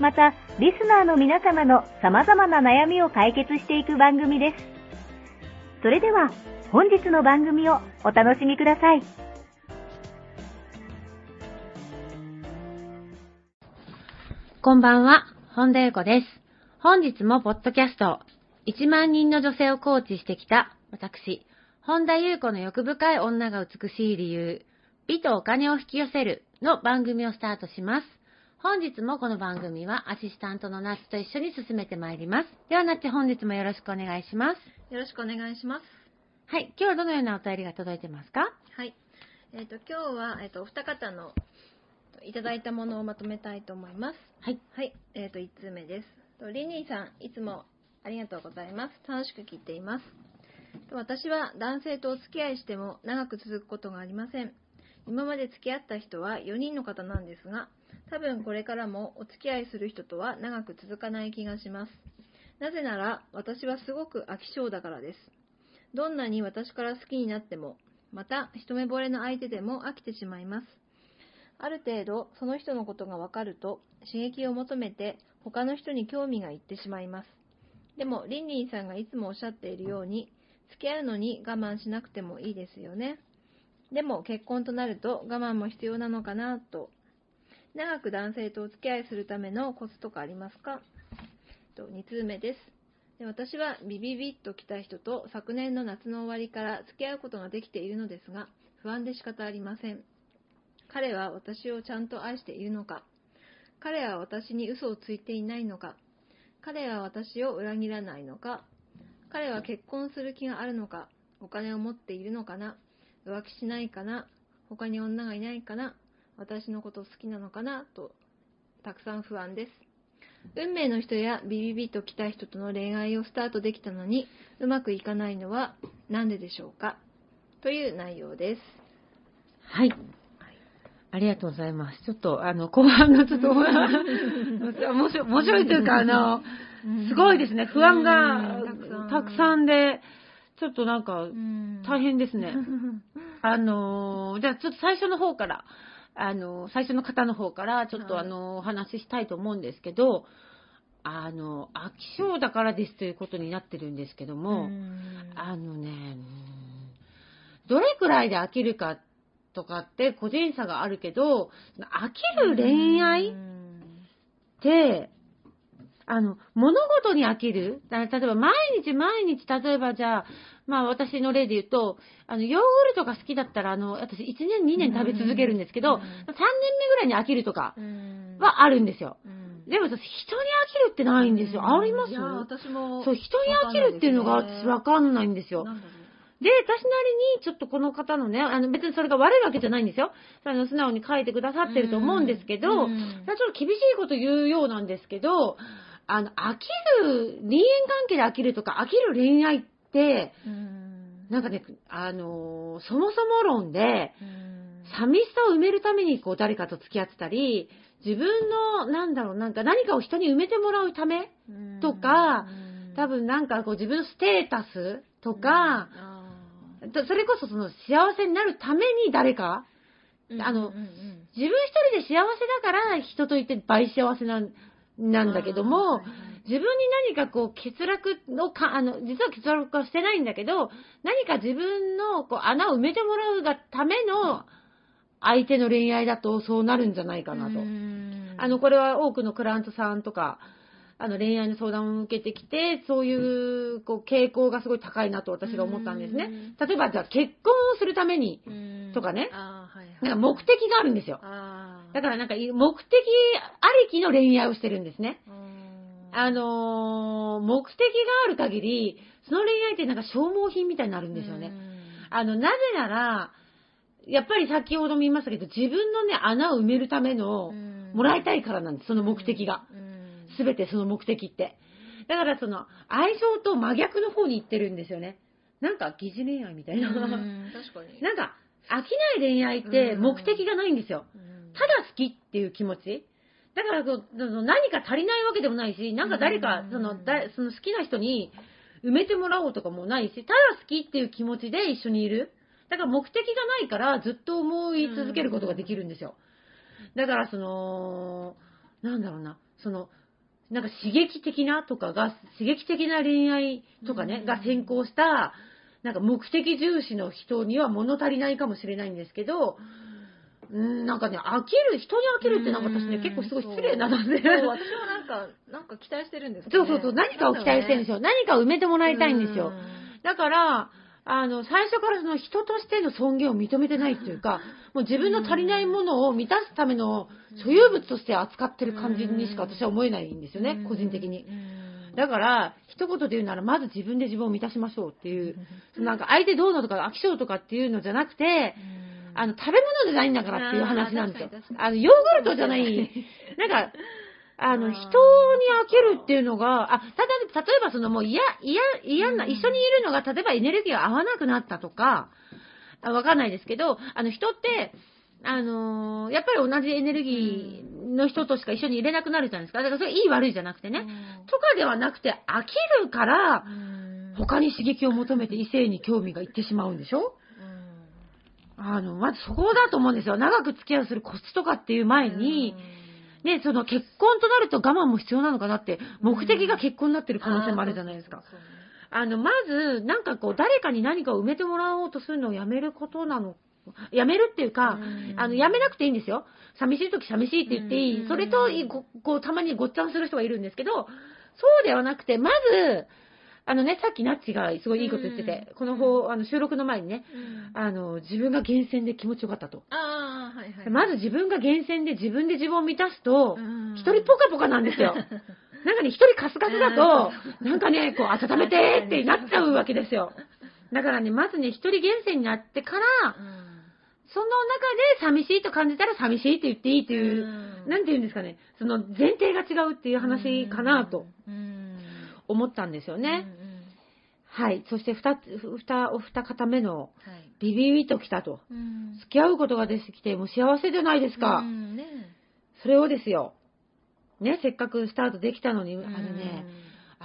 また、リスナーの皆様の様々な悩みを解決していく番組です。それでは、本日の番組をお楽しみください。こんばんは、本田裕子です。本日もポッドキャスト、1万人の女性をコーチしてきた私、本田優子の欲深い女が美しい理由、美とお金を引き寄せるの番組をスタートします。本日もこの番組はアシスタントのナッチと一緒に進めてまいります。ではナッチ本日もよろしくお願いします。よろしくお願いします。はい、今日はどのようなお便りが届いてますか？はい。えっ、ー、と、今日は、えっ、ー、と、お二方のいただいたものをまとめたいと思います。はい。はい。えっ、ー、と、1通目です。とリニーさん、いつもありがとうございます。楽しく聞いています。私は男性とお付き合いしても長く続くことがありません。今まで付き合った人は4人の方なんですが、多分これからもお付き合いする人とは長く続かない気がします。なぜなら私はすごく飽き性だからです。どんなに私から好きになっても、また一目惚れの相手でも飽きてしまいます。ある程度その人のことがわかると刺激を求めて他の人に興味がいってしまいます。でもリンリンさんがいつもおっしゃっているように付き合うのに我慢しなくてもいいですよね。でも結婚となると我慢も必要なのかなと。長く男性とお付き合いするためのコツとかありますか？と ?2 通目です。で私はビビビッと来た人と昨年の夏の終わりから付き合うことができているのですが、不安で仕方ありません。彼は私をちゃんと愛しているのか？彼は私に嘘をついていないのか？彼は私を裏切らないのか？彼は結婚する気があるのか？お金を持っているのかな？浮気しないかな？他に女がいないかな？私のこと好きなのかな？と、たくさん不安です。運命の人やビビビと来た人との恋愛をスタートできたのにうまくいかないのは何ででしょうか？という内容です。はい。ありがとうございます。ちょっと、あの、後半のちょっと、面白い、面白いというか、あの、すごいですね。不安がたくさんで、ちょっとなんか、大変ですね。あの、じゃあちょっと最初の方から、あの、最初の方の方から、ちょっとあの、お話ししたいと思うんですけど、あの、飽き性だからですということになってるんですけども、あのね、どれくらいで飽きるかとかって個人差があるけど、飽きる恋愛って、あの、物事に飽きる例えば毎日毎日、例えばじゃあ、まあ私の例で言うと、あの、ヨーグルトが好きだったら、あの、私1年2年食べ続けるんですけど、3年目ぐらいに飽きるとかはあるんですよ。でも私、人に飽きるってないんですよ。あります？いや、私も。そう、人に飽きるっていうのが私わかんないんですよ。で、私なりに、ちょっとこの方のね、あの、別にそれが悪いわけじゃないんですよ。あの、素直に書いてくださってると思うんですけど、ちょっと厳しいこと言うようなんですけど、あの、飽きる、人間関係で飽きるとか、飽きる恋愛って、なんかね、あのそもそも論で、寂しさを埋めるためにこう誰かと付き合ってたり、自分の、なんだろう、なんか何かを人に埋めてもらうためとか、多分なんかこう自分のステータスとか、それこそその幸せになるために誰か、あの、自分一人で幸せだから人といて倍幸せなんなんだけども、自分に何かこう欠落のか、あの、実は欠落はしてないんだけど、何か自分のこう穴を埋めてもらうがための相手の恋愛だとそうなるんじゃないかなと。あの、これは多くのクライアントさんとか、あの恋愛の相談を受けてきて、そういうこう傾向がすごい高いなと私が思ったんですね。例えばじゃあ結婚をするためにとかね、なんか目的があるんですよ。だからなんか目的ありきの恋愛をしてるんですね。あのー、目的がある限り、その恋愛ってなんか消耗品みたいになるんですよね。あの、なぜなら、やっぱり先ほども言いましたけど、自分のね、穴を埋めるための、もらいたいからなんです、その目的が。すべてその目的って。だからその、愛情と真逆の方に行ってるんですよね。なんか疑似恋愛みたいな。確かに。なんか、飽きない恋愛って目的がないんですよ。ただ好きっていう気持ち。だからその何か足りないわけでもないし、なんか誰か、そのだその好きな人に埋めてもらおうとかもないし、ただ好きっていう気持ちで一緒にいる。だから目的がないからずっと思い続けることができるんですよ。だからその、なんだろうな、その、なんか刺激的なとかが、刺激的な恋愛とかね、が先行した、なんか目的重視の人には物足りないかもしれないんですけど、うん、なんかね、飽きる、人に飽きるってなんか私ね、結構すごい失礼なので。私もなんか、なんか期待してるんですね、そうそうそう、何かを期待してるんですよ。何かを埋めてもらいたいんですよ。だから、あの、最初からその人としての尊厳を認めてないっていうか、もう自分の足りないものを満たすための所有物として扱ってる感じにしか私は思えないんですよね、個人的に。だから、一言で言うなら、まず自分で自分を満たしましょうっていう、なんか相手どうのとか飽き性とかっていうのじゃなくて、あの、食べ物じゃないんだからっていう話なんですよ。あの、ヨーグルトじゃない、なんか、あの、人に飽きるっていうのが、あ、ただ、例えばそのもう嫌、嫌、嫌な、一緒にいるのが、例えばエネルギーが合わなくなったとか、わかんないですけど、あの、人って、あのー、やっぱり同じエネルギーの人としか一緒にいれなくなるじゃないですか。だからそれいい悪いじゃなくてね。とかではなくて、飽きるから、他に刺激を求めて異性に興味がいってしまうんでしょ？あの、まずそこだと思うんですよ。長く付き合うするコツとかっていう前に、ね、その結婚となると我慢も必要なのかなって、目的が結婚になってる可能性もあるじゃないですか。あの、まず、なんかこう、誰かに何かを埋めてもらおうとするのをやめることなのやめるっていうか、あの、やめなくていいんですよ。寂しい時寂しいって言っていい。それと、こう、たまにごっちゃんする人がいるんですけど、そうではなくて、まず、あのね、さっきナッチがすごいいいこと言ってて、この方、あの収録の前にね、あの、自分が厳選で気持ちよかったと。ああ、はいはい。まず自分が厳選で自分で自分を満たすと、一人ポカポカなんですよ。なんかね、一人カスカスだと、なんかね、こう、温めてってなっちゃうわけですよ。だからね、まずね、一人厳選になってから、その中で寂しいと感じたら寂しいって言っていいという、なんて言うんですかね、その前提が違うっていう話かなと。思ったんですよね。うんうん、はい。そして二つ、二、お二方目の、ビビビと来たと、うん。付き合うことができて、もう幸せじゃないですか。うんね、それをですよ。ね、せっかくスタートできたのに、あのね、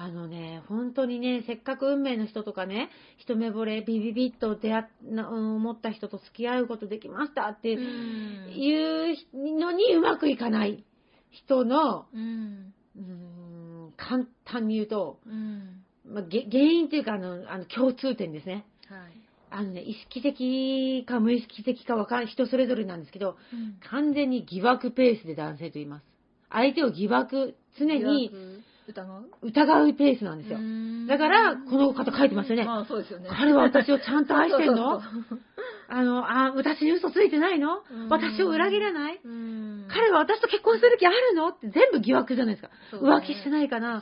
あのね、本当にね、せっかく運命の人とかね、一目惚れ、ビビビッと出会っ、思った人と付き合うことできましたっていうのにうまくいかない人の、うん、うん簡単に言うと、うん、まあ、原因というかあのあの共通点ですね。はい、あのね、意識的か無意識的かわかん人それぞれなんですけど、うん、完全に疑惑ペースで男性と言います。相手を疑惑、常に疑う？疑う？ペースなんですよ。だから、この方書いてますよね。まあ、そうですよね。彼は私をちゃんと愛してんの？あの、あ、私に嘘ついてないの？私を裏切らない？彼は私と結婚する気あるの？って全部疑惑じゃないですか。ね、浮気してないかな、ね、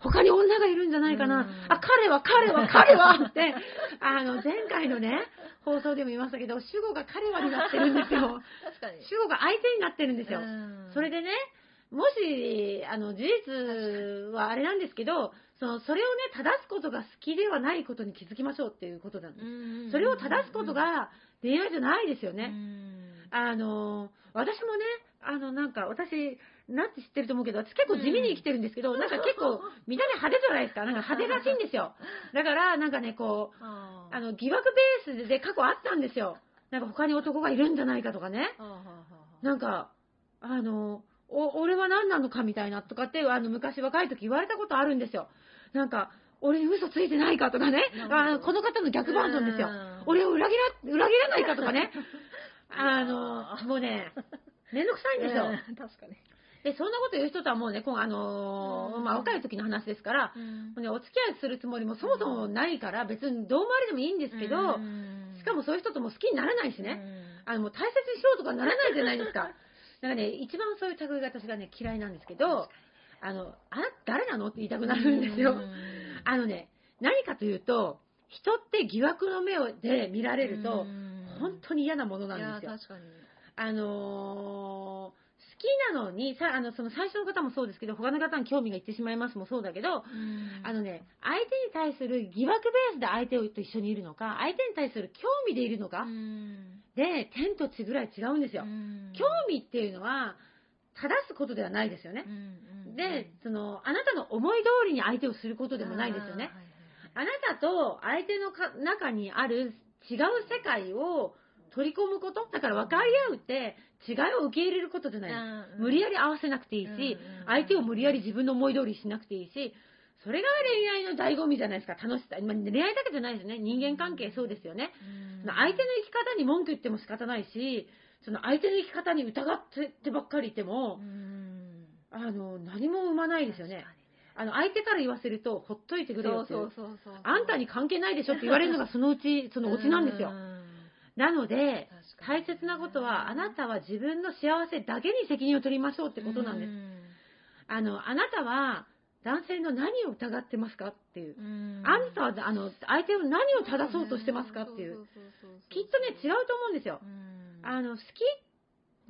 他に女がいるんじゃないかな？あ、彼は、彼は、彼はって、あの、前回のね、放送でも言いましたけど、主語が彼はになってるんですよ。主語が相手になってるんですよ。それでね、もし、あの、事実はあれなんですけど、その、それをね、正すことが好きではないことに気づきましょうっていうことなんです。それを正すことが恋愛じゃないですよね。あの、私もね、あの、なんか、私、なんて知ってると思うけど、私結構地味に生きてるんですけど、なんか結構、見た目派手じゃないですか。なんか派手らしいんですよ。だから、なんかね、こう、あの、疑惑ベースで過去あったんですよ。なんか他に男がいるんじゃないかとかね。なんか、あの、お、俺は何なのかみたいなとかって、あの、昔若い時言われたことあるんですよ。なんか、俺に嘘ついてないかとかね。あこの方の逆バージョンですよ。俺を裏切ら、裏切らないかとかね。あの、もうね、めんどくさいんですよ。確かに。で、そんなこと言う人とはもうね、あのーうんまあ、若い時の話ですから、うんもうね、お付き合いするつもりもそもそもないから、別にどう回りでもいいんですけど、しかもそういう人とも好きにならないしね、あの、もう大切にしようとかならないじゃないですか。だからね、一番そういう類が私がね、嫌いなんですけど、あの、あ誰なの？って言いたくなるんですよ。あのね、何かというと、人って疑惑の目をで見られると、本当に嫌なものなんですよ。確かに。あのー好きなのに、さあのその最初の方もそうですけど、他の方に興味がいってしまいますもそうだけど、あのね、相手に対する疑惑ベースで相手と一緒にいるのか、相手に対する興味でいるのか、で、天と地ぐらい違うんですよ。興味っていうのは、正すことではないですよね。で、その、あなたの思い通りに相手をすることでもないですよね。あなたと相手のか中にある違う世界を取り込むことだから分かり合うって違いを受け入れることじゃないです無理やり合わせなくていいし、相手を無理やり自分の思い通りにしなくていいし、それが恋愛の醍醐味じゃないですか、楽しさ。まあ、恋愛だけじゃないですよね。人間関係そうですよね。その相手の生き方に文句言っても仕方ないし、その相手の生き方に疑ってばっかりいても、あの、何も生まないですよね。あの、相手から言わせると、ほっといてくれよっていう。あんたに関係ないでしょって言われるのがそのうち、そのオチなんですよ。なので、大切なことは、あなたは自分の幸せだけに責任を取りましょうってことなんです。あの、あなたは男性の何を疑ってますかっていう。あんたは、あの、相手を何を正そうとしてますかっていう。きっとね、違うと思うんですよ。あの、好き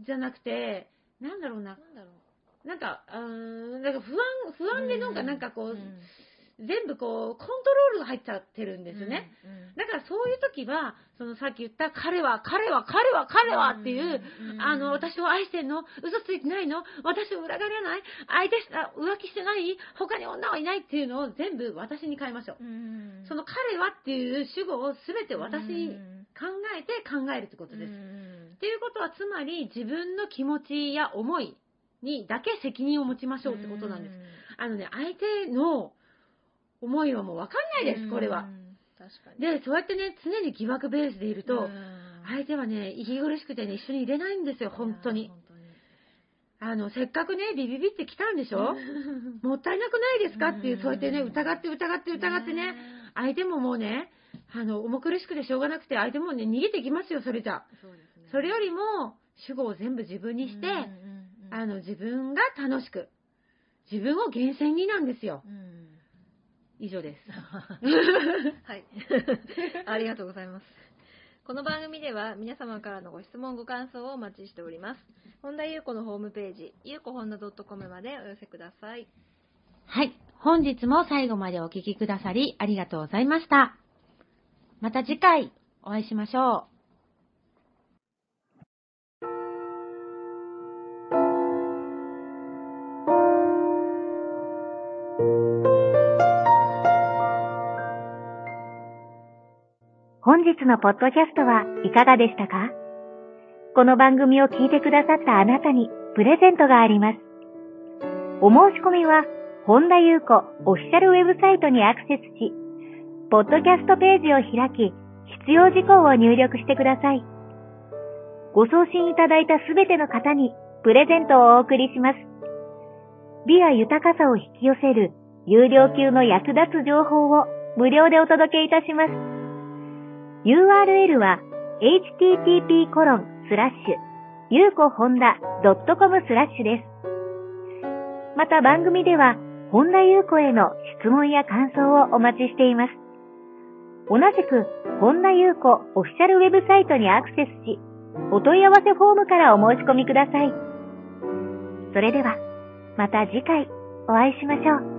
じゃなくて、なんだろうな。なんか、うーん、なんか不安、不安でなんか、なんかこう、全部こう、コントロールが入っちゃってるんですよね。だからそういう時は、そのさっき言った彼は、彼は、彼は、彼はっていう、あの、私を愛してんの？嘘ついてないの？私を裏切らない？相手しあ浮気してない？他に女はいないっていうのを全部私に変えましょう。その彼はっていう主語を全て私に考えて考えるってことです。っていうことは、つまり自分の気持ちや思いにだけ責任を持ちましょうってことなんです。あのね、相手の思いはもうわかんないです、これは。確かに。で、そうやってね、常に疑惑ベースでいると、相手はね、息苦しくてね、一緒にいれないんですよ、本当に。あの、せっかくね、ビビビって来たんでしょ？もったいなくないですかっていう、そうやってね、疑って疑って疑ってね、相手ももうね、あの、重苦しくてしょうがなくて、相手もね、逃げていきますよ、それじゃ。それよりも、主語を全部自分にして、あの、自分が楽しく、自分を厳選になんですよ。以上です。はい。ありがとうございます。この番組では皆様からのご質問、ご感想をお待ちしております。本田優子のホームページ、ゆうこほんだ .com までお寄せください。はい。本日も最後までお聞きくださりありがとうございました。また次回お会いしましょう。本日のポッドキャストはいかがでしたか？この番組を聞いてくださったあなたにプレゼントがあります。お申し込みは、本田優子オフィシャルウェブサイトにアクセスし、ポッドキャストページを開き、必要事項を入力してください。ご送信いただいたすべての方にプレゼントをお送りします。美や豊かさを引き寄せる有料級の役立つ情報を無料でお届けいたします。URL は http コロンスラッシュゆうこほんだ .com スラッシュです。また番組では本田ゆう子への質問や感想をお待ちしています。同じく本田ゆう子オフィシャルウェブサイトにアクセスし、お問い合わせフォームからお申し込みください。それでは、また次回お会いしましょう。